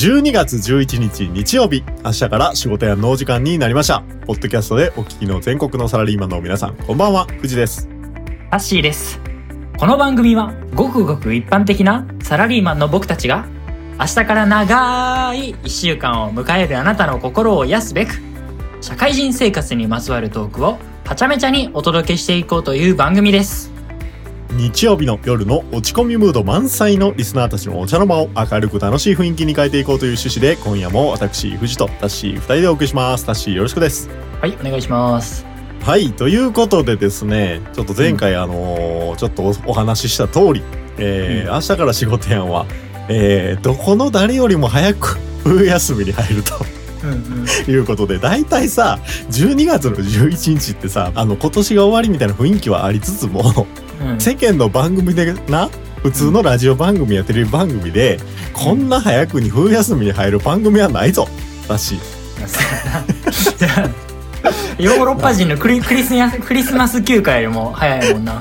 12月11日日曜日、明日から仕事や農時間になりました。ポッドキャストでお聞きの全国のサラリーマンの皆さん、こんばんは、藤です。ハッシーです。この番組はごくごく一般的なサラリーマンの僕たちが明日から長い1週間を迎えるあなたの心を癒すべく社会人生活にまつわるトークをはちゃめちゃにお届けしていこうという番組です。日曜日の夜の落ち込みムード満載のリスナーたちのお茶の間を明るく楽しい雰囲気に変えていこうという趣旨で、今夜も私、藤とタッシー二人でお送りします。タッシーよろしくです。はい、お願いします。はい、ということでですね、ちょっと前回、あのーちょっとおお話しした通り、えー明日から仕事やんは、えーどこの誰よりも早く冬休みに入ると。うんうん。いうことで、大体さ、12月の11日ってさ、あの、今年が終わりみたいな雰囲気はありつつも、うん、世間の番組でな、普通のラジオ番組やテレビ番組で、こんな早くに冬休みに入る番組はないぞ。だし、ヨーロッパ人のクリクリスクリスマス休暇よりも早いもんな。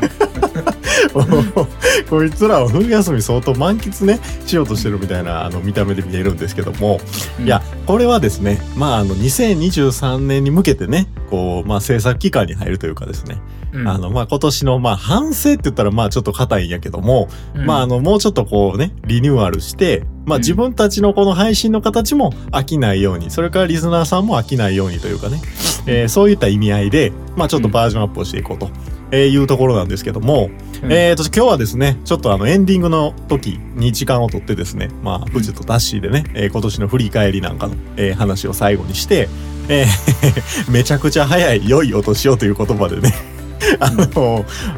こいつらは冬休み相当満喫ね、しようとしてるみたいな、あの、見た目で見えるんですけども、うん。いや、これはですね、まあ、あの、2023年に向けてね、こう、まあ、制作期間に入るというかですね、うん。あの、まあ、今年の、まあ、反省って言ったら、まあ、ちょっと硬いんやけども、うん。まあ、あの、もうちょっとこうね、リニューアルして、まあ、うん。自分たちのこの配信の形も飽きないように、それからリスナーさんも飽きないようにというかね、えーそういった意味合いで、まあ、ちょっとバージョンアップをしていこうと。えーいうところなんですけども、うん。えーと、今日はですね、ちょっとあの、エンディングの時に時間をとってですね、まあ、富士とタッシーでね、えー今年の振り返りなんかの、えー話を最後にして、えー めちゃくちゃ早い良いお年をという言葉でね、あの、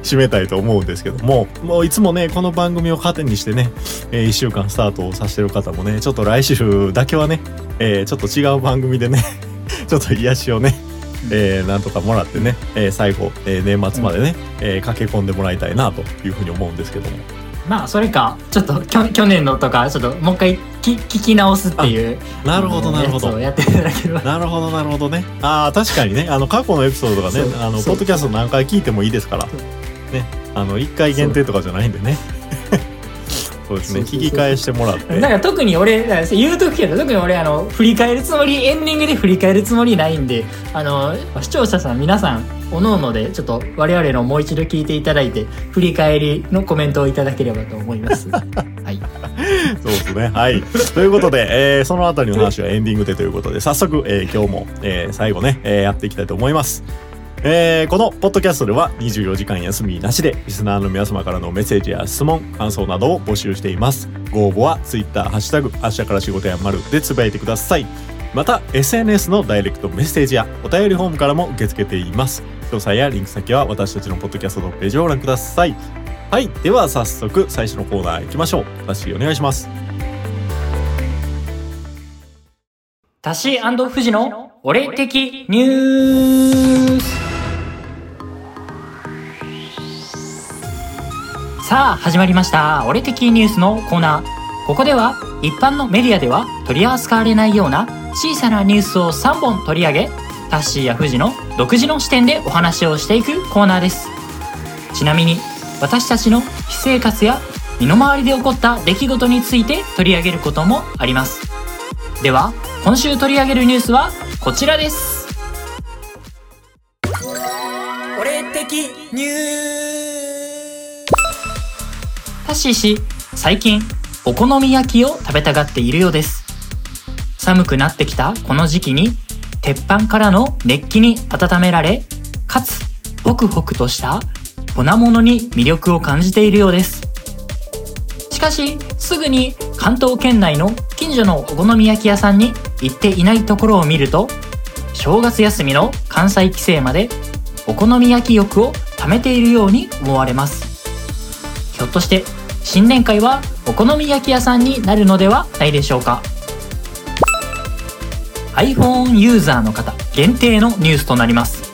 締めたいと思うんですけども、もういつもね、この番組を糧にしてね、えー一週間スタートをさせてる方もね、ちょっと来週だけはね、えーちょっと違う番組でね、ちょっと癒しをね、えーなんとかもらってね、えー最後、えー年末までね、えー駆け込んでもらいたいなというふうに思うんですけども。まあそれかちょっときょ去年のとかちょっともう一回き聞き直すっていうなるほど、なるほど。やっていただければなるほど、なるほどね。ああ、確かにね、あの、過去のエピソードがねそう、あの、ポッドキャスト何回聞いてもいいですから、ね、あの、一回限定とかじゃないんでね。そうですね、聞き返してもらって。だから特に俺言うとくけど特に俺あの振り返るつもりエンディングで振り返るつもりないんであの視聴者さん皆さんおのおのでちょっと我々のもう一度聞いていただいて振り返りのコメントをいただければと思います はいそうですね。はい。ということで、えーそのあたりの話はエンディングでということで、早速、えー今日も、えー最後ね、えーやっていきたいと思います。えーこのポッドキャストでは24時間休みなしでリスナーの皆様からのメッセージや質問、感想などを募集しています。ご応募は Twitter、ハッシュタグ、明日から仕事やまるでつぶやいてください。また、SNS のダイレクトメッセージやお便りフォームからも受け付けています。詳細やリンク先は私たちのポッドキャストのページをご覧ください。はい。では早速最初のコーナー行きましょう。私お願いします。タシ富士の俺的ニュースさあ始まりました。俺的ニュースのコーナー。ここでは一般のメディアでは取り扱われないような小さなニュースを3本取り上げタッシーや富士の独自の視点でお話をしていくコーナーです。ちなみに私たちの私生活や身の回りで起こった出来事について取り上げることもあります。では今週取り上げるニュースはこちらです。俺的ニュース。タッシー氏最近お好み焼きを食べたがっているようです。寒くなってきたこの時期に鉄板からの熱気に温められかつホクホクとした粉物に魅力を感じているようです。しかしすぐに関東圏内の近所のお好み焼き屋さんに行っていないところを見ると正月休みの関西帰省までお好み焼き欲を貯めているように思われます。ひょっとして新年会はお好み焼き屋さんになるのではないでしょうか。iPhone ユーザーの方限定のニュースとなります。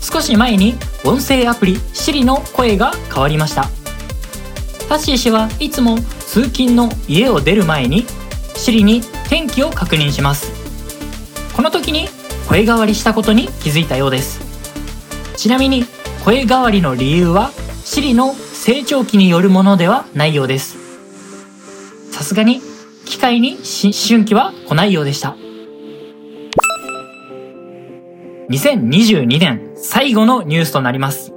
少し前に音声アプリ Siri の声が変わりました。タッシー氏はいつも通勤の家を出る前に Siri に天気を確認します。この時に声変わりしたことに気づいたようです。ちなみに声変わりの理由は Siri の成長期によるものではないようですさすがに機会に思春期は来ないようでした。2022年最後のニュースとなります。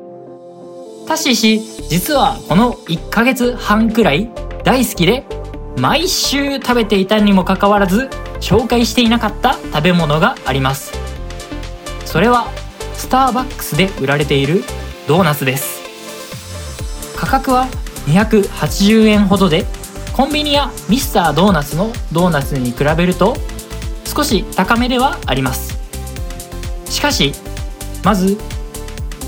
タッシ、実はこの1ヶ月半くらい大好きで毎週食べていたにもかかわらず紹介していなかった食べ物があります。それはスターバックスで売られているドーナツです。価格は280円ほどでコンビニやミスタードーナツのドーナツに比べると少し高めではあります。しかしまず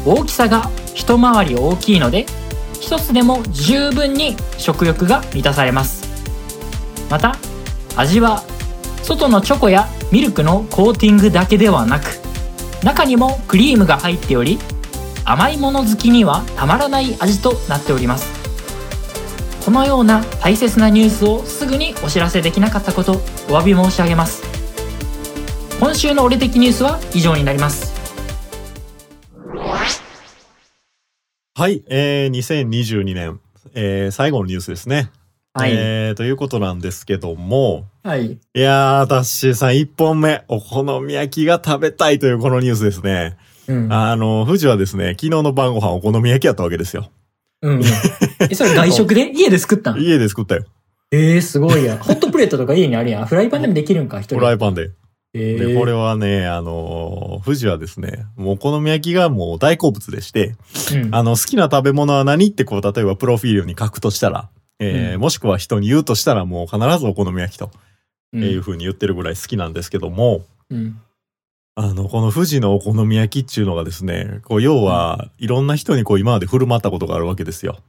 大きさが一回り大きいので一つでも十分に食欲が満たされます。また味は外のチョコやミルクのコーティングだけではなく中にもクリームが入っており甘いもの好きにはたまらない味となっております。このような大切なニュースをすぐにお知らせできなかったことお詫び申し上げます。今週の俺的ニュースは以上になります。はい、えー、2022年、えー、最後のニュースですね。はい、えー、ということなんですけども、はい。いやー、ダッシーさん一本目、お好み焼きが食べたいというこのニュースですね。うん。あの、富士はですね、昨日の晩ご飯お好み焼きやったわけですよ。うんうん。えそれ外食で？家で作ったん？家で作ったよ。えー、すごいや。ホットプレートとか家にあるやん。フライパンでもできるんか一人フライパンで。えで、これは、はね、あのー、富士はですね、もうお好み焼きがもう大好物でして、うん、あの、好きな食べ物は何ってこう、例えばプロフィールに書くとしたら、えーうん。もしくは人に言うとしたらもう必ずお好み焼きとうん。いうふうに言ってるぐらい好きなんですけども、うんあの、この富士のお好み焼きっていうのがですね、こう、要は、いろんな人にこう、今まで振る舞ったことがあるわけですよ。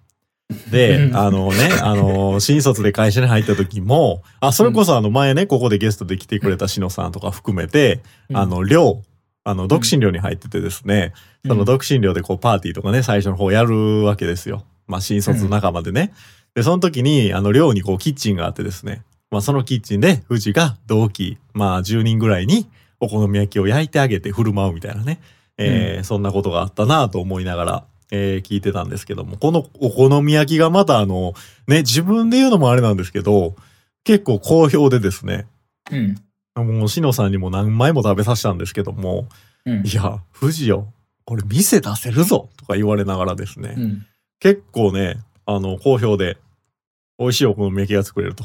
でう、んあのね、あの、新卒で会社に入った時も、あ、それこそあの前ね、ここでゲストで来てくれたしのさんとか含めて、あの、寮、あの、独身寮に入っててですね、その独身寮でこう、パーティーとかね、最初の方やるわけですよ。まあ、新卒仲間でね。で、その時に、あの、寮にこう、キッチンがあってですね、まあ、そのキッチンで、富士が同期、まあ、10人ぐらいに、お好み焼きを焼いてあげて振る舞うみたいなね、えーそんなことがあったなと思いながら、えー聞いてたんですけども、このお好み焼きがまたあの、ね、自分で言うのもあれなんですけど、結構好評でですね、うん。もう、しのさんにも何枚も食べさせたんですけども、うん。いや、富士よ、これ店出せるぞとか言われながらですね、うん。結構ね、あの、好評で、美味しいお好み焼きが作れると。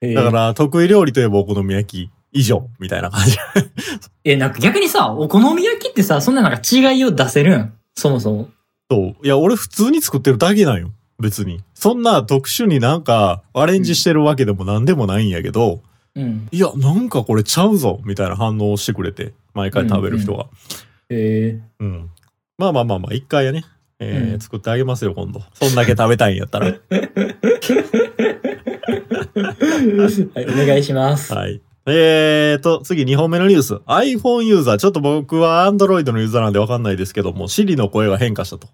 えー。だから、得意料理といえばお好み焼き以上、みたいな感じ。え、なんか逆にさ、お好み焼きってさ、そんななんか違いを出せるん？そもそも。そう。いや、俺普通に作ってるだけなんよ。別に。そんな特殊になんかアレンジしてるわけでも何でもないんやけど、うん。いや、なんかこれちゃうぞみたいな反応をしてくれて、毎回食べる人が。えうん、まあまあまあまあ、一回やね、えーうん作ってあげますよ、今度。そんだけ食べたいんやったら。ー、はい、お願いします。はい。えーと、次2本目のニュース。iPhone ユーザー、ちょっと僕は Android のユーザーなんでわかんないですけども、Siri の声が変化したと。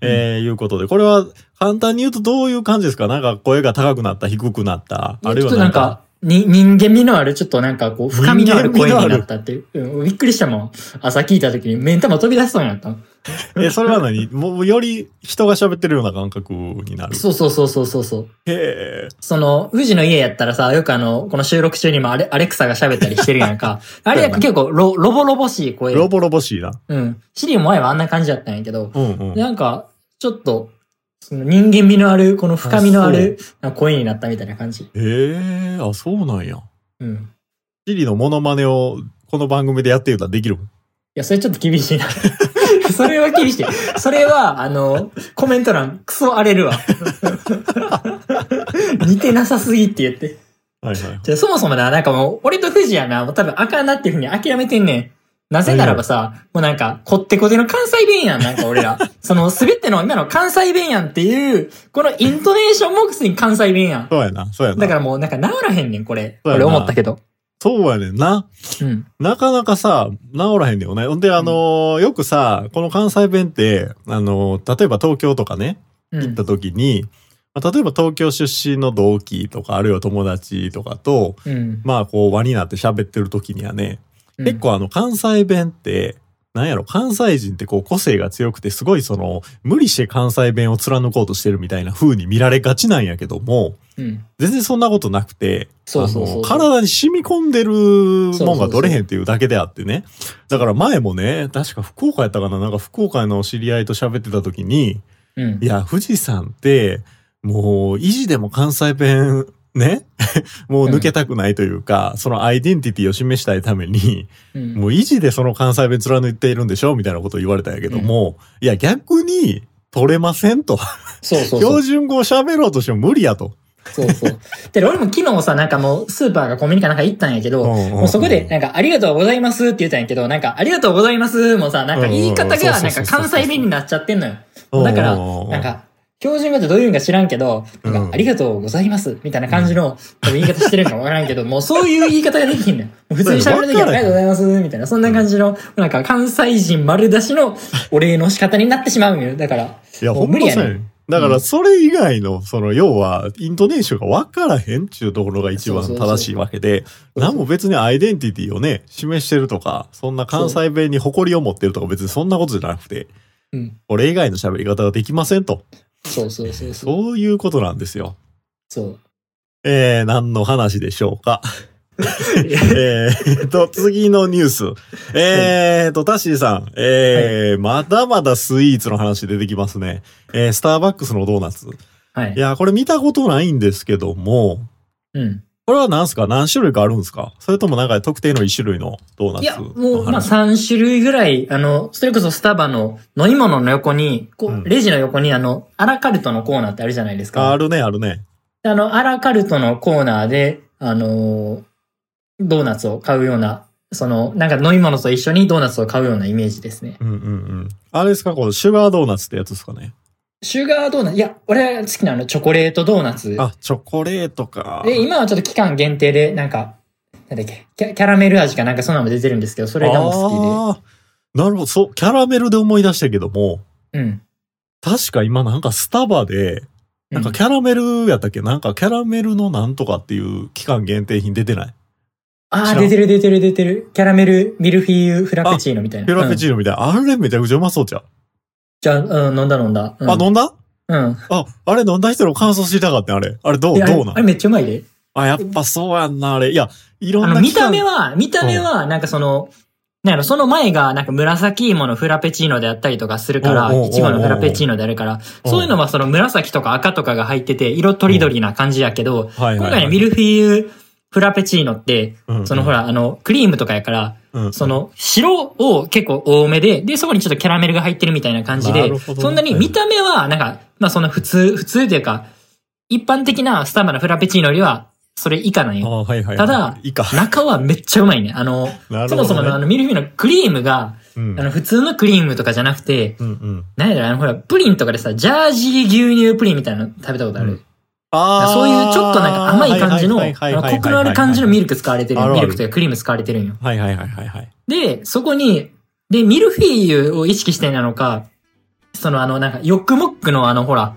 えーいうことで、これは簡単に言うとどういう感じですか？なんか声が高くなった、低くなった。あるいはちょっとなんか、に、人間味のある、ちょっとなんかこう、深みのある声になったっていう。うんびっくりしたもん。朝聞いた時に目ん玉飛び出しそうになった。え、それは何？もうより人が喋ってるような感覚になる。そうそうそうそうそうそう。へえ。その、富士の家やったらさ、よくあの、この収録中にもアレアレクサが喋ったりしてるやんか。あれやんか結構ロ、ロボロボしい声。ロボロボしいな。うん。シリも前はあんな感じだったんやけど、うんうん。なんか、ちょっと、その人間味のある、この深みのある声になったみたいな感じ。へえ、あ、そうなんや。うん。シリのモノマネをこの番組でやって言うたらできるいや、それちょっと厳しいな。それは厳しい。それは、あの、コメント欄、クソ荒れるわ。似てなさすぎって言って。はいはい。じゃあそもそもな、なんかもう、俺と富士やな、もう多分あかんなっていうふうに諦めてんねん。なぜならばさ、もうなんか、こってこての関西弁やん、なんか俺ら。その、すべての今の関西弁やんっていう、このイントネーションもくすに関西弁やん。そうやな、そうやな。だからもうなんか治らへんねん、これ。俺思ったけど。そうやねんな。うん。なかなかさ、治らへんねんよね。ほんで、あのーよくさ、この関西弁って、あのー例えば東京とかね、うん行った時に、まあ例えば東京出身の同期とか、あるいは友達とかと、うん。まあこう輪になって喋ってる時にはね、結構あの関西弁って、なんやろ、関西人ってこう個性が強くて、すごいその、無理して関西弁を貫こうとしてるみたいな風に見られがちなんやけども、うん。全然そんなことなくて、そうそうそうあの体に染み込んでるもんが取れへんっていうだけであってね。だから前もね、確か福岡やったかな、なんか福岡の知り合いと喋ってた時に、うんい。や、富士山って、もう、意地でも関西弁、ね もう抜けたくないというか、そのアイデンティティを示したいために、うんもう維持でその関西弁貫いているんでしょみたいなことを言われたんやけども、いや、逆に取れませんと。そうそうそう 標。準語を喋ろうとしても無理やと。そうそう。で、俺も昨日さ、なんかもう、スーパーがコンビニかなんか行ったんやけど、うんうんうんもうそこで、なんか、ありがとうございますって言ったんやけど、なんか、ありがとうございますもさ、なんか言い方うんうんうんが、なんか関西弁になっちゃってんのよ。だから、うんなんか、標準語ってどういうんか知らんけど、なんうんか、ありがとうございますみたいな感じの、多分言い方してるんかわからんけど、もうそういう言い方ができひんのよ。普通に喋るときは、ありがとうございますみたいな、そんな感じの、なんか関西人丸出しのお礼の仕方になってしまうんよ。だから、いや、もうん無理やね。だから、それ以外の、その、要は、イントネーションが分からへんっていうところが一番正しいわけで、何も別にアイデンティティをね、示してるとか、そんな関西弁に誇りを持ってるとか別にそんなことじゃなくて、うん。これ以外の喋り方ができませんと。そうそうそうそう。そういうことなんですよ。そう。えー、何の話でしょうか？えーと、次のニュース。えーと、タッシーさん。えーまだまだスイーツの話出てきますね。えースターバックスのドーナツ。はいい。や、これ見たことないんですけども、うん。これは何すか？何種類かあるんですか？それともなんか特定の一種類のドーナツいや、もう、まあ、の話3種類ぐらい、あの、それこそスタバの飲み物の横に、こうんう、レジの横にあの、アラカルトのコーナーってあるじゃないですか。ああるね、あるね。あの、アラカルトのコーナーで、あのードーナツを買うような、その、なんか飲み物と一緒にドーナツを買うようなイメージですね。うんうんうん。あれですか？このシュガードーナツってやつですかね？シュガードーナツ、いや、俺が好きなのチョコレートドーナツ。あ、チョコレートか。で、今はちょっと期間限定で、なんか、なんだっけ、キャキャラメル味かなんかそんなのも出てるんですけど、それがもう好あーなるほど。そう、キャラメルで思い出したけども、きで。うん。確か今なんかスタバで、なんかキャラメルやったっけ、なんかキャラメルのなんとかっていう期間限定品出てない？ああ、出てる出てる出てる。キャラメル、ミルフィーユ、フラペチーノみたいな。フラペーチーノみたいな。あれめちゃくちゃうまそうじゃん。じゃあ、うん、飲んだ飲んだ。うん、あ、飲んだ？うん。あ、あれ飲んだ人の感想知りたかったんあれ。あれどう、どうなん？あれめっちゃうまいで。あ、やっぱそうやんな、あれ。いや、いろんな見た目は、は、見た目は、なんかその、なんやろ、その前が、なんか紫芋のフラペチーノであったりとかするからおうおうおうおう、いちごのフラペチーノであるから、うん。そういうのはその紫とか赤とかが入ってて、色とりどりな感じやけど、はいはいはい。今回のミルフィーユフラペチーノって、うん。そのほら、あの、クリームとかやから、うんその、白を結構多めで、で、そこにちょっとキャラメルが入ってるみたいな感じでそんなに見た目は、なんか、まあその普通、普通というか、一般的なスタバのフラペチーノよりは、それ以下なんあよ。はいはいはい。ただ。中はめっちゃうまいね。あの、そもそものあのミルフィーユのクリームが、うんあの普通のクリームとかじゃなくて、うんうん。なんやろ、あのほら、プリンとかでさ、ジャージー牛乳プリンみたいなの食べたことある、うんあそういうちょっとなんか甘い感じの、コクのある感じのミルク使われてるミルクというかクリーム使われてるんよ。はいはいはいはいはい。で、そこに、で、ミルフィーユを意識してなのか、そのあの、なんか、ヨックモックのあの、ほら、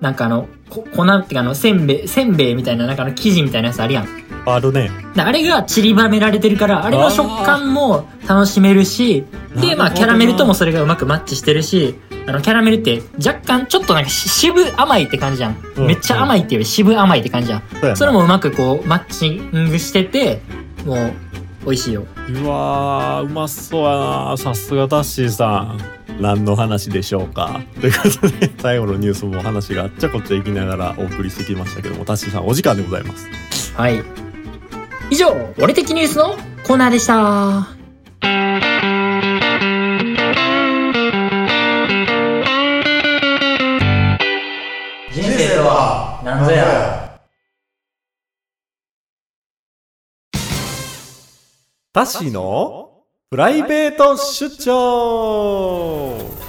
なんかあの、こ粉っていうかあの、せんべい、せんべいみたいな、なんかあの、生地みたいなやつあるやん。あるね。であれが散りばめられてるから、あれの食感も楽しめるし、で、まあ、キャラメルともそれがうまくマッチしてるし、あの、キャラメルって若干ちょっとなんかし渋甘いって感じじゃん。うんめっちゃ甘いっていうより渋甘いって感じじゃん。それもうまくこう、マッチングしてて、もう、美味しいよ。うわー、うまそうやなさすがタッシーさん。何の話でしょうかということで、最後のニュースも話があっちゃこっちゃ行きながらお送りしてきましたけども、タッシーさんお時間でございます。はい。以上、俺的ニュースのコーナーでした。人生とは何ぞや。タッシーのプライベート出張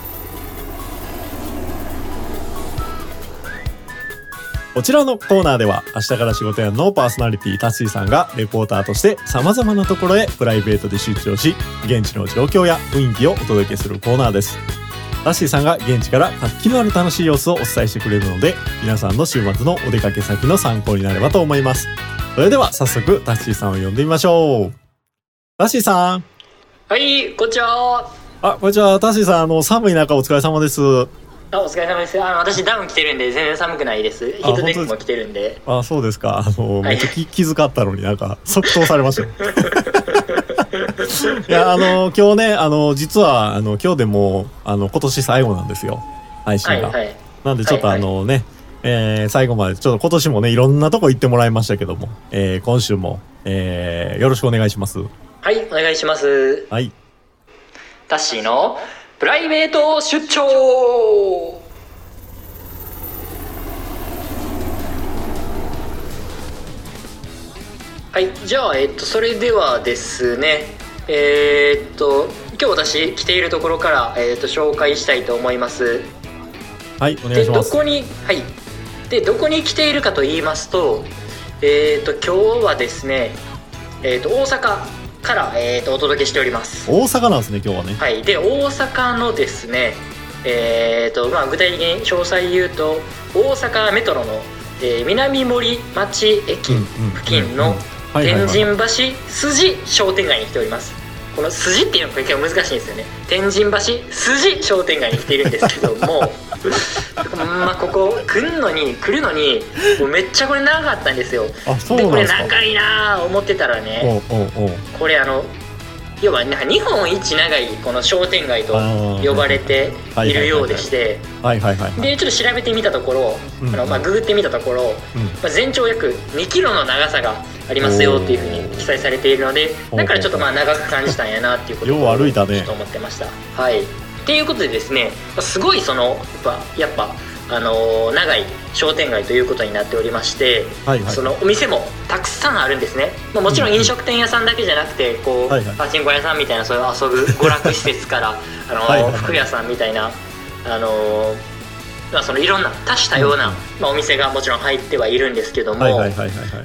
こちらのコーナーでは明日から仕事やのパーソナリティタッシーさんがレポーターとして様々なところへプライベートで出張し現地の状況や雰囲気をお届けするコーナーですタッシーさんが現地から活気のある楽しい様子をお伝えしてくれるので皆さんの週末のお出かけ先の参考になればと思いますそれでは早速タッシーさんを呼んでみましょうタッシーさんはい、こんにちは。あ、こんにちは。タッシーさん、あの、寒い中お疲れ様です。あお疲れ様です。あの私ダウン着てるんで全然寒くないです。ヒートテックも着てるんで。あそうですか。あのめっちゃ気気遣ったのになんか 即答されましたよ。いやあの今日ねあの実はあの今日でもうあの今年最後なんですよ。配信が、はいはい。なんでちょっとはいはい。あのね、えー最後までちょっと今年もねいろんなとこ行ってもらいましたけども、えー今週も、えーよろしくお願いします。はいお願いします。はい。タッシーのプライベート出張。はいじゃあえっとそれではですね。えーっと今日私来ているところから、えーっと紹介したいと思います。はいお願いでします。どこにはい。でどこに来ているかと言いますとえーっと今日はですねえーっと大阪から、えーっとお届けしております。大阪なんですね今日はね。はい、で大阪のですね、えーとまあ、具体的に詳細言うと大阪メトロの、えー南森町駅付近の天はい神橋筋商店街に来ております。この筋っていうのが結構難しいんですよね。天神橋筋商店街に来ているんですけども まあここ来るのに来るのにもうめっちゃこれ長かったんですよ。あそうでこれなんですか長いなあ思ってたらねこれあの要はなんか日本一長いこの商店街と呼ばれているようでしてでちょっと調べてみたところ、うんあのまあ、ググってみたところ、うん。まあ、全長約2キロの長さがありますよっていうふうに記載されているのでだからちょっとまあ長く感じたんやなっていうことをちょっと思ってました。はいっていうことでですねまあすごいそのやっぱやっぱあのー長い商店街ということになっておりまして、はいはい。そのお店もたくさんあるんですね、まあ、もちろん飲食店屋さんだけじゃなくてこう、はいはい。パチンコ屋さんみたいなそういう遊ぶ 娯楽施設からあのーはいはいはい。服屋さんみたいなあのーまあ、そのいろんな多種多様な、うんまあ、お店がもちろん入ってはいるんですけども、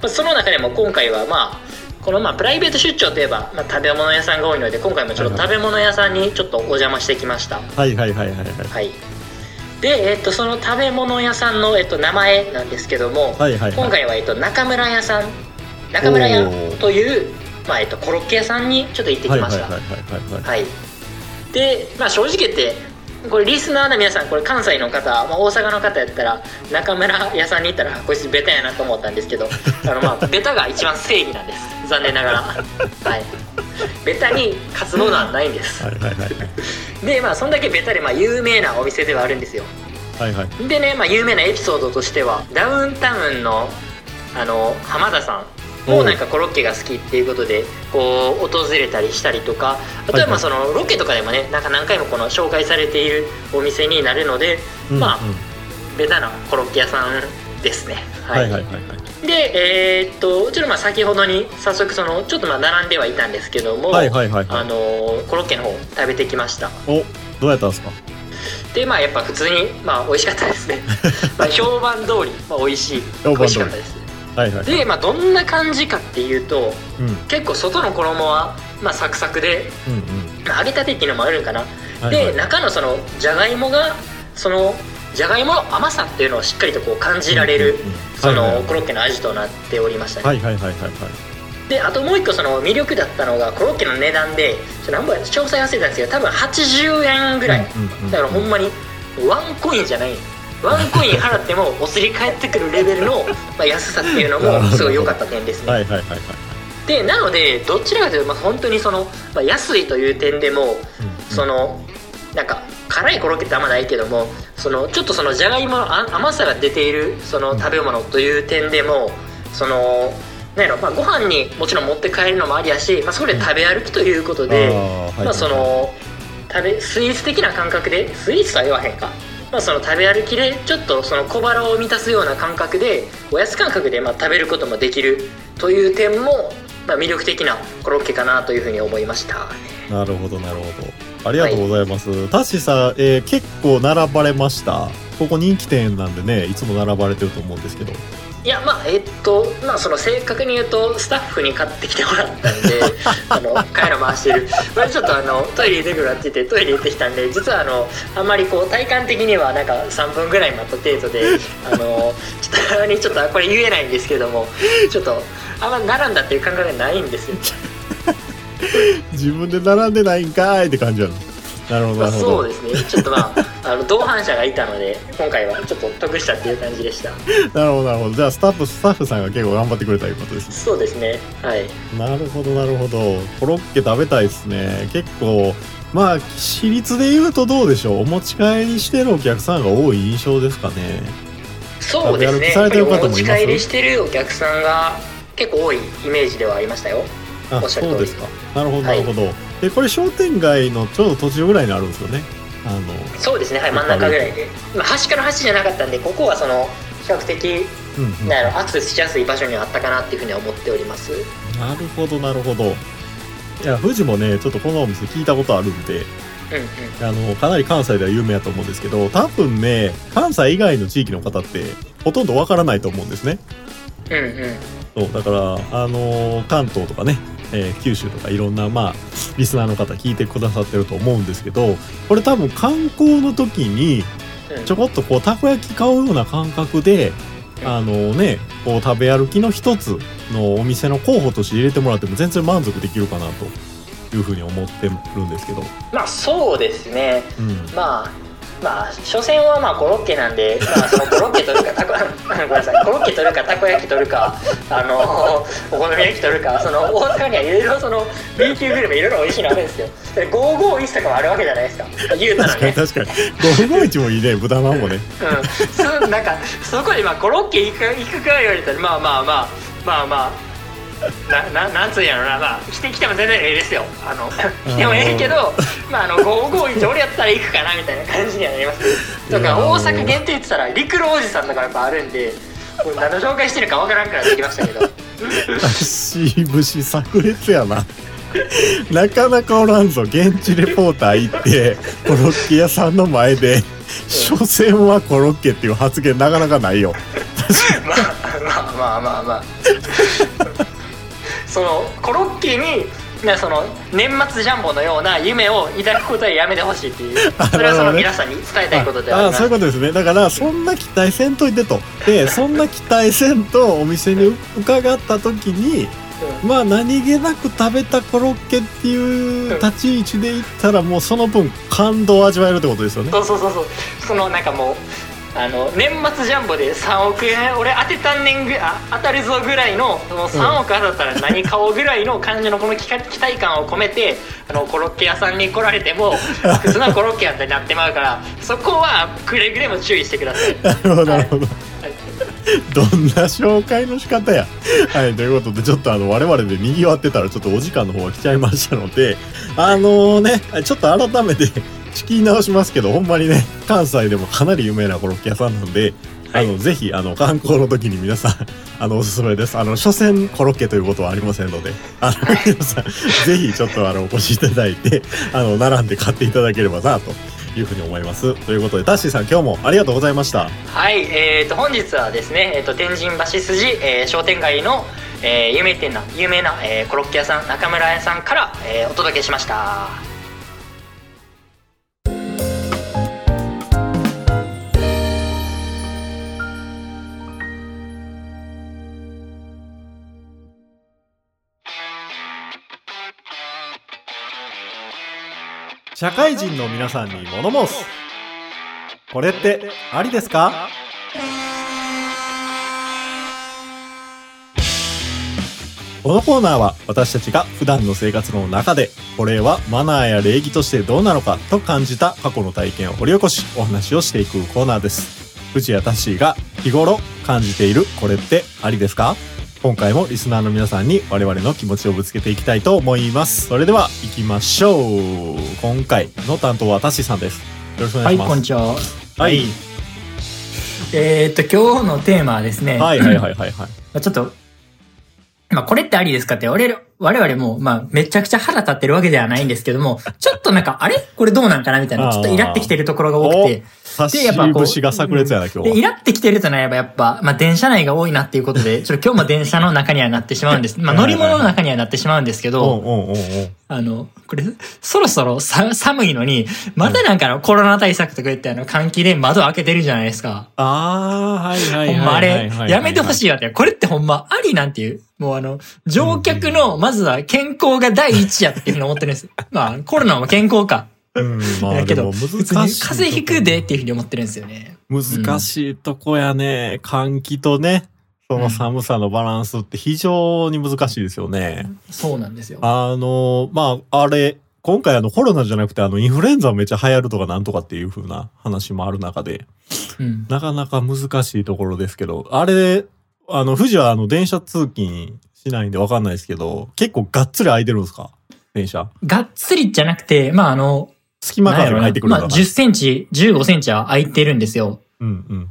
その中でも今回はまあこのまあプライベート出張といえば、まあ、食べ物屋さんが多いので今回もちょっと食べ物屋さんにちょっとお邪魔してきました。はいはいはいはいはい。はい。で、えっと、その食べ物屋さんの、えっと、名前なんですけども、はいはいはい。今回は、えっと、中村屋さん。中村屋という、まあえっと、コロッケ屋さんにちょっと行ってきました。はいはいはいはいはい。はい。で、まあ、正直言ってこれリスナーの皆さんこれ関西の方、まあ、大阪の方やったら中村屋さんに行ったらこいつベタやなと思ったんですけどあの、まあ、ベタが一番正義なんです。残念ながら。はい。ベタに勝つものはないんです。はいはいはいはい。でまあそんだけベタでまあ有名なお店ではあるんですよ。はいはい。でね、まあ、有名なエピソードとしてはダウンタウンのあの浜田さんもなんかコロッケが好きっていうことでこう訪れたりしたりとかあとはまあそのロケとかでもねなんか何回もこの紹介されているお店になるので、まあうん。うんベタなコロッケ屋さんですね。はい。はいはいはいでえーっとちょっとまあ先ほどに早速そのちょっとまあ並んではいたんですけども、はいはいはいはい。あのコロッケの方食べてきました。おどうやったんですか？でまあやっぱ普通にまあ美味しかったですね。まあ評判通り、まあ、美味しい美味しかったですはいはいでまあどんな感じかっていうとうん。結構外の衣はまあサクサクでうんうん。まあ揚げたてっていうのもあるんかな、はいはい。で中のそのじゃがいもがそのじゃがいもの甘さっていうのをしっかりとこう感じられる、うんうんうん。そのコロッケの味となっておりましたね、はいはいはいはいはい。であともう一個その魅力だったのがコロッケの値段でちょ何ぼや詳細忘れたんですけど多分80円ぐらい、うんうんうん。だからほんまにワンコインじゃないワンコイン払ってもお釣り返ってくるレベルの まあ安さっていうのもすごい良かった点ですね、はいはいはいはい。でなのでどちらかというとまあ本当にその、まあ、安いという点でもそのなんか辛いコロッケってあんまないけどもそのちょっとそのじゃがいものあ甘さが出ているその食べ物という点でもそのなんやろ、まあ、ご飯にもちろん持って帰るのもありやし、まあ、そこで食べ歩きということで、まあその食べスイーツ的な感覚でスイーツとは言わへんか、まあ、その食べ歩きでちょっとその小腹を満たすような感覚でおやつ感覚でまあ食べることもできるという点も、まあ、魅力的なコロッケかなというふうに思いました。なるほどなるほど。ありがとうございます、タッシーさん、えー結構並ばれました。ここ人気店なんでねいつも並ばれてると思うんですけどいやまあえっとまあその正確に言うとスタッフに買ってきてもらったんで あのカメラ回してる。これちょっとあのトイレ行ってくるわって言ってトイレ行ってきたんで実はあのあんまりこう体感的にはなんか3分ぐらい待った程度であのちょっとにちょっとこれ言えないんですけどもちょっとあんま並んだっていう感覚がないんですよ 自分で並んでないんかいって感じやのなるほどまあ、なるほど。そうですね。ちょっとまああの同伴者がいたので 今回はちょっと得したっていう感じでした。なるほどなるほど。じゃあスタッフスタッフさんが結構頑張ってくれたということですね。そうですね。はい。なるほどなるほど。コロッケ食べたいですね。結構まあ私立で言うとどうでしょう。お持ち帰りしてるお客さんが多い印象ですかね。そうですね。されてる方もいます？お持ち帰りしてるお客さんが結構多いイメージではありましたよ。あおっしゃる通り。そうですか。なるほどはないるほど、でこれ商店街のちょうど途中ぐらいにあるんですよね。あのそうですね。はい真ん中ぐらいで、まあ、端から端じゃなかったんでここはその比較的うんうん。なんやろアクセスしやすい場所にはあったかなっていうふうには思っております。なるほどなるほど。いや富士もねちょっとこのお店聞いたことあるんでうんうん。あのかなり関西では有名やと思うんですけど多分ね関西以外の地域の方ってほとんどわからないと思うんですね。うんうん。そうだからあの関東とかね、えー九州とかいろんなまあリスナーの方聞いてくださってると思うんですけどこれ多分観光の時にうん。ちょこっとこうたこ焼き買うような感覚であのねこう食べ歩きの一つのお店の候補として入れてもらっても全然満足できるかなというふうに思ってるんですけど、まあそうですね。うん、まあまあ所詮はまあコロッケなんで、まあ、そのコロッケ取るかたこ ごめんなさいコロッケ取るかたこ焼き取るかあの お好み焼き取るかその大阪にはいろいろその B 級グルメいろいろ美味しいのあるんですよ。で551とかもあるわけじゃないですか。言うたら確かにね確かに。551もいいね豚まんもね。うん。そなんかそこでまあコロッケいくいくか言われたらまあまあまあまあまあな ななんつうんやろな。まあ来て来ても全然ええですよ。あの 来てもええけどまああの551俺やったら行くかなみたいな感じにはなります。とか大阪限定って言ってたら陸路おじさんとかやっぱあるんでもう何の紹介してるかわからんくなってきましたけど。足節炸裂やな。なかなかおらんぞ。現地レポーター行ってコロッケ屋さんの前で「所詮はコロッケ」っていう発言なかなかないよ。まあまあまあまあまあそのコロッケになその年末ジャンボのような夢を抱くことはやめてほしいっていう。それはその皆さんに伝えたいことではあります。ああそういうことですね。だからそんな期待せんといてと。でそんな期待せんとお店に伺った時にまあ何気なく食べたコロッケっていう立ち位置で言ったらもうその分感動を味わえるってことですよね。そうそうそうそう。そのなんかもうあの年末ジャンボで3億円俺当てたんねんぐあ当たるぞぐらいのその3億当たったら何買おうぐらいの感じのこの期待感を込めてあのコロッケ屋さんに来られても普通のコロッケやってなってまうからそこはくれぐれも注意してください。なるほどなるほどはいどんな紹介の仕方や。はい、ということで、ちょっとあの、我々で賑わってたら、ちょっとお時間の方が来ちゃいましたので、あのね、ちょっと改めて仕切り直しますけど、ほんまにね、関西でもかなり有名なコロッケ屋さんなんで、あの、ぜひ、あの、観光の時に皆さん、あの、おすすめです。あの、所詮コロッケということはありませんので、あの、皆さん、ぜひちょっとあの、お越しいただいて、あの、並んで買っていただければな、というふうに思います。ということで、タッシーさん、今日もありがとうございました。はい、えー、と本日はですね、えー、と天神橋筋、えー商店街の、えー有名店な有名な、えーコロッケ屋さん中村屋さんから、えーお届けしました社会人の皆さんに物申す。これってありですか？このコーナーは私たちが普段の生活の中でこれはマナーや礼儀としてどうなのかと感じた過去の体験を掘り起こしお話をしていくコーナーです。藤谷タッシーが日頃感じているこれってありですか？今回もリスナーの皆さんに我々の気持ちをぶつけていきたいと思います。それでは行きましょう。今回の担当はタッシーさんです。よろしくお願いします。はいこんにちは。はい。えー、っと今日のテーマはですねはいはいはいはいはい。まあちょっとまあこれってありですかって俺我々もまあめちゃくちゃ腹立ってるわけではないんですけどもちょっとなんかあれ？これどうなんかな？みたいなちょっとイラってきてるところが多くてタッシー節が炸裂やな今日で、イはラってきてるとなればやっぱ、まあ電車内が多いなっていうことで、ちょっと今日も電車の中にはなってしまうんです。まあ乗り物の中にはなってしまうんですけうんど、あの、これ、そろそろさ寒いのに、またなんかあのコロナ対策とか言ってあの換気で窓開けてるじゃないですか。ああはいはいはいほんまあれ、やめてほしいわって。これってほんまありなんていう。もうあの、乗客の、まずは健康が第一やっていうふうに思ってるんです。まあ、コロナも健康か。うん、まあだけど、難しい。風邪ひくでっていうふうに思ってるんですよね。難しいとこやね。換気とね、その寒さのバランスって非常に難しいですよね。そうなんですよ。あの、まあ、あれ、今回あのコロナじゃなくてあのインフルエンザめっちゃ流行るとかなんとかっていう風な話もある中で、うん。なかなか難しいところですけど、あれ、あの、富士はあの電車通勤しないんでわかんないですけど、結構がっつり空いてるんですか？電車。がっつりじゃなくて、まああの、隙間風が入ってくるまあのか10センチ、15センチは空いてるんですよ。うん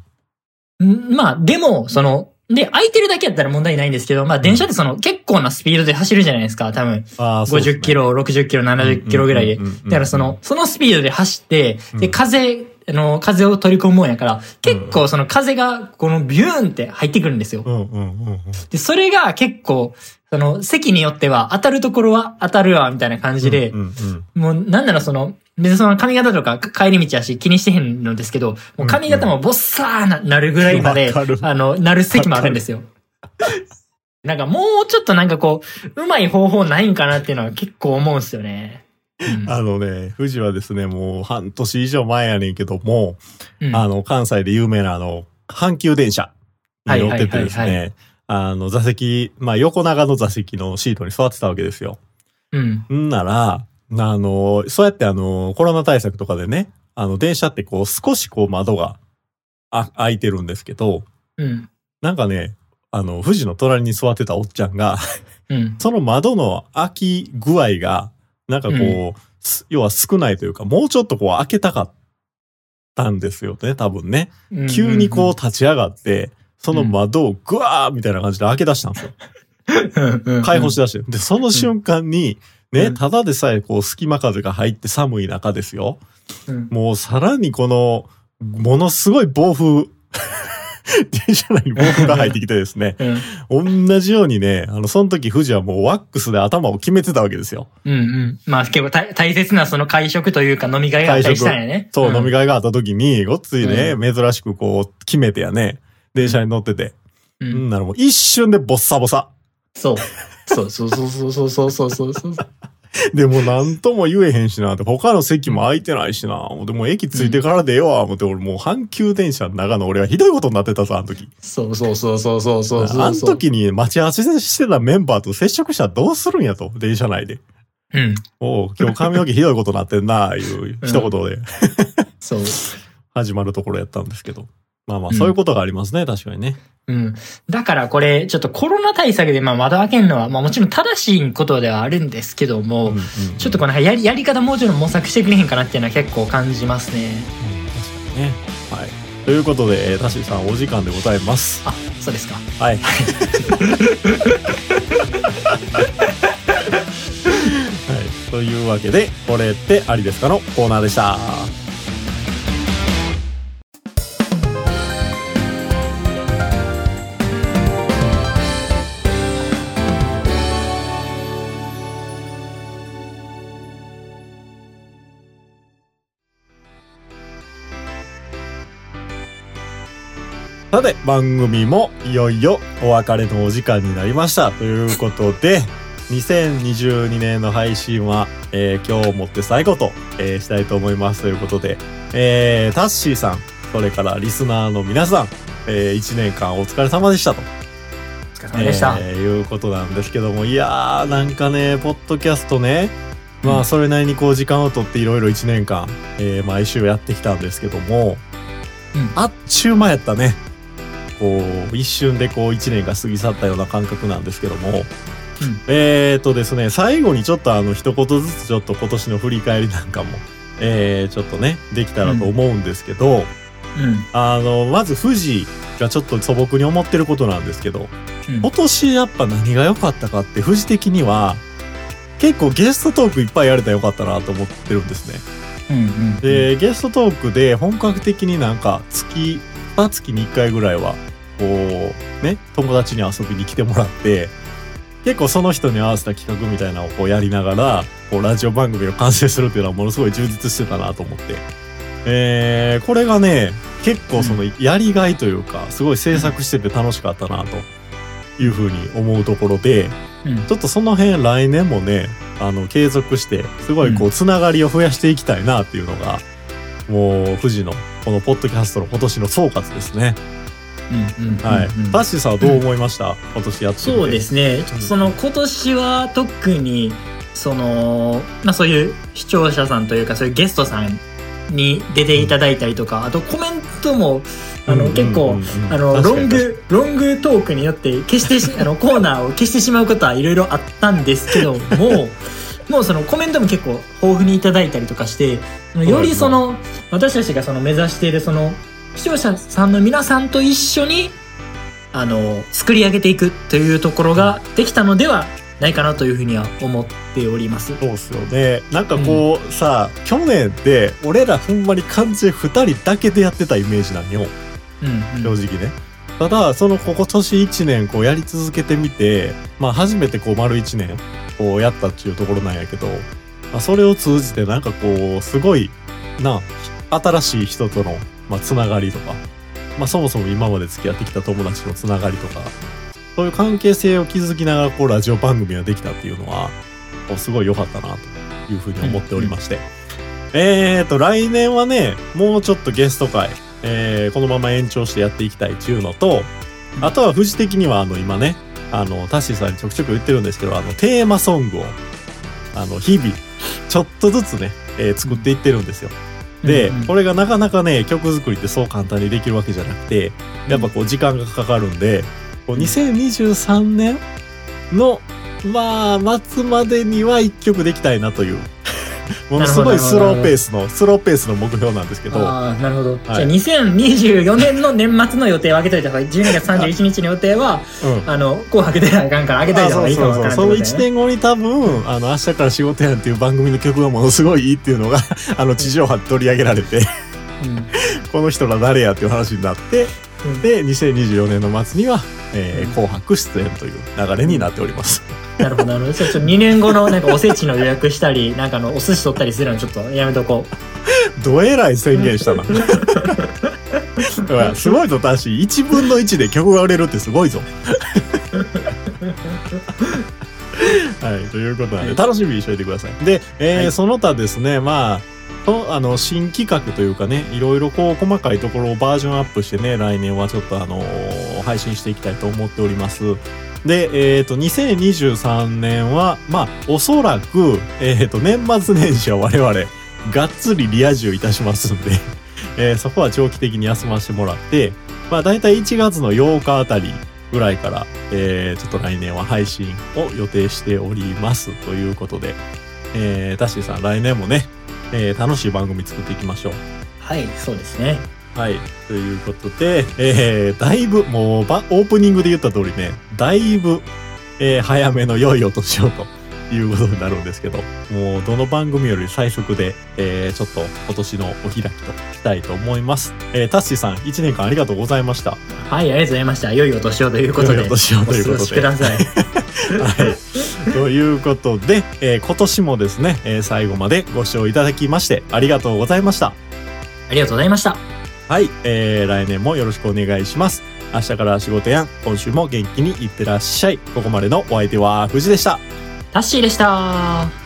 うん。んまあでも、その、で、空いてるだけやったら問題ないんですけど、まあ電車ってその結構なスピードで走るじゃないですか、多分。ああ、そうね50キロ、60キロ、70キロぐらいで。だからその、そのスピードで走って、で、うん風、あの、風を取り込むもんやから、結構その風が、このビューンって入ってくるんですよ。うんうんうんうん。で、それが結構、その、席によっては当たるところは当たるわ、みたいな感じで、もうなんならその、別にその髪型とかか帰り道やし気にしてへんのですけど、もう髪型もボッサーななるぐらいまであの、なる席もあるんですよ。なんかもうちょっとなんかこう、うまい方法ないんかなっていうのは結構思うんですよね。うんあのね、富士はですね、もう半年以上前やねんけども、うんあの、関西で有名なあの、阪急電車に乗っててですね、あの、座席、まあ横長の座席のシートに座ってたわけですよ。うん。んなら、あの、そうやってあの、コロナ対策とかでね、あの、電車ってこう、少しこう窓が、あ、開いてるんですけど、うん。なんかね、あの、富士の隣に座ってたおっちゃんが、うん。その窓の開き具合が、なんかこう、うす要は少ないというか、もうちょっとこう開けたかったんですよね、多分ね。うん。急にこう立ち上がって、その窓をグワーみたいな感じで開け出したんですよ。うん、開放し出して。で、その瞬間に、ね、うんただでさえこう隙間風が入って寒い中ですよ。うん。もうさらにこの、ものすごい暴風、電車内に暴風が入ってきてですね、うん。同じようにね、あの、その時富士はもうワックスで頭を決めてたわけですよ。うん。うん。まあ結構大大切なその会食というか飲み会があったりしたんやね。そう、ん飲み会があった時に、ごっついね、う珍しくこう、決めてやね、電車に乗ってて。う。うんんならもう一瞬でボッサボサ。そう。そうそうそうそうそうそうそうそうそう。でもなんとも言えへんしな他の席も空いてないしな。でも駅着いてからでええわ、思って、俺もう阪急電車の中の俺はひどいことになってたさ、あの時。そうそうそうそうそうそうそう。あの時に待ち合わせしてたメンバーと接触したらどうするんやと、電車内で。うん。おう今日髪の毛ひどいことになってんな、いう一言でそう。始まるところやったんですけど。まあまあ、うんそういうことがありますね、確かにね。うん。だからこれ、ちょっとコロナ対策でまあ窓開けるのは、まあもちろん正しいことではあるんですけども、うんうんちょっとこのやりやり方もうちょっと模索してくれへんかなっていうのは結構感じますね。うん確かにね。はい。ということで、えータッシーさんお時間でございます。あ、そうですか。はい。はい。というわけで、これってありですかのコーナーでした。さて、番組もいよいよお別れのお時間になりました。ということで、2022年の配信は、えー今日をもって最後と、えーしたいと思います。ということで、えータッシーさん、それからリスナーの皆さん、え1年間お疲れ様でしたと。お疲れ様でした。えーいうことなんですけども、いやー、なんかね、ポッドキャストね、まうんあ、それなりにこう、時間をとっていろいろ1年間、えー毎週やってきたんですけども、うんあっちゅう間やったね。こう、一瞬でこう、1年が過ぎ去ったような感覚なんですけども、うんえーとですね、最後にちょっとあの、一言ずつちょっと今年の振り返りなんかも、えー、ちょっとね、できたらと思うんですけど、うん。あの、まず富士がちょっと素朴に思ってることなんですけど、うん今年やっぱ何が良かったかって、富士的には、結構ゲストトークいっぱいやれたらよかったなと思ってるんですね。うんうん。で、ゲストトークで本格的になんか月、2月に1回ぐらいは、こう、ね、友達に遊びに来てもらって、結構その人に合わせた企画みたいなのをこうやりながら、こうラジオ番組を完成するっていうのはものすごい充実してたなと思って。えー、これがね、結構そのやりがいというか、すごい制作してて楽しかったなというふうに思うところで、うんちょっとその辺来年もね、あの、継続して、すごいこうう、つながりを増やしていきたいなっていうのが、もう、富士の、このポッドキャストの今年の総括ですね。はい。うんうんタッシーさんはどう思いました、今年やって。そうですねその今年は特にそのまあそういう視聴者さんというかそういうゲストさんに出ていただいたりとかあとコメントもあの、結構、あのロングロングトークによって消してあのコーナーを消してしまうことはいろいろあったんですけどももうそのコメントも結構豊富にいただいたりとかしてよりその私たちがその目指しているその視聴者さんの皆さんと一緒にあの作り上げていくというところができたのではないかなというふうには思っております。そうっすよね。なんかこう、さ、去年って、俺らほんまに完全二人だけでやってたイメージなんよ。うん正直ね。ただ、そのここ年一年こうやり続けてみて、まあ初めてこう丸一年こうやったっていうところなんやけど、まあ、それを通じてなんかこう、すごい、な、新しい人との、まあ、つながりとか、まあそもそも今まで付き合ってきた友達のつながりとか、そういう関係性を築きながらこうラジオ番組ができたっていうのは、すごい良かったなというふうに思っておりまして。えーと、来年はね、もうちょっとゲスト会、えーこのまま延長してやっていきたいっていうのと、あとは富士的にはあの今ね、あの、タッシーさんにちょくちょく言ってるんですけど、あの、テーマソングを、あの、日々、ちょっとずつね、えー作っていってるんですよ。で、これがなかなかね、曲作りってそう簡単にできるわけじゃなくて、やっぱこう時間がかかるんで、こう2023年の、まあ、末までには一曲できたいなという、ものすごいスローペースの、スローペースの目標なんですけど、ああなるほど、はい。じゃあ2024年の年末の予定を上げといた方がいい12月31日の予定はうん。あの「紅白」出なあかんから上げといた方がいいかもわからんその1ってことだよね年後に多分、あの、明日から仕事やんっていう番組の曲がものすごいいいっていうのが、あの、地上波で取り上げられて、うん。この人ら誰やっていう話になって、うん。で、2024年の末には、えー紅白出演という流れになっております。なるほどなるほどちょっと2年後のなんかおせちの予約したりなんかあのお寿司取ったりするのちょっとやめとこうどえらい宣言したな。すごいぞ、確し1分の1で曲が売れるってすごいぞ。はい、ということなんで、楽しみにしておいてください。で、えーはいその他ですね、まあ、とあの新企画というかねいろいろこう細かいところをバージョンアップしてね来年はちょっとあのー配信していきたいと思っておりますでえっ、と2023年はまあおそらくえっ、と年末年始は我々がっつりリア充いたしますんで、えーそこは長期的に休ませてもらってまあ大体1月の8日あたりぐらいから、えーちょっと来年は配信を予定しておりますということで、えー、タッシーさん来年もね、えー楽しい番組作っていきましょう。はいそうですねはい。ということで、えー、だいぶ、もうば、オープニングで言った通りね、だいぶ、えー早めの良いお年をということになるんですけど、もう、どの番組より最速で、えーちょっと今年のお開きとしたいと思います。えータッシーさん、1年間ありがとうございました。はいありがとうございました良いお年をということで良いお年をということでお過ごしください はい。ということで、えー今年もですね、えー最後までご視聴いただきまして、ありがとうございました。ありがとうございましたはい、えー、来年もよろしくお願いします。明日から仕事やん、今週も元気にいってらっしゃい。ここまでのお相手は藤でした。タッシーでした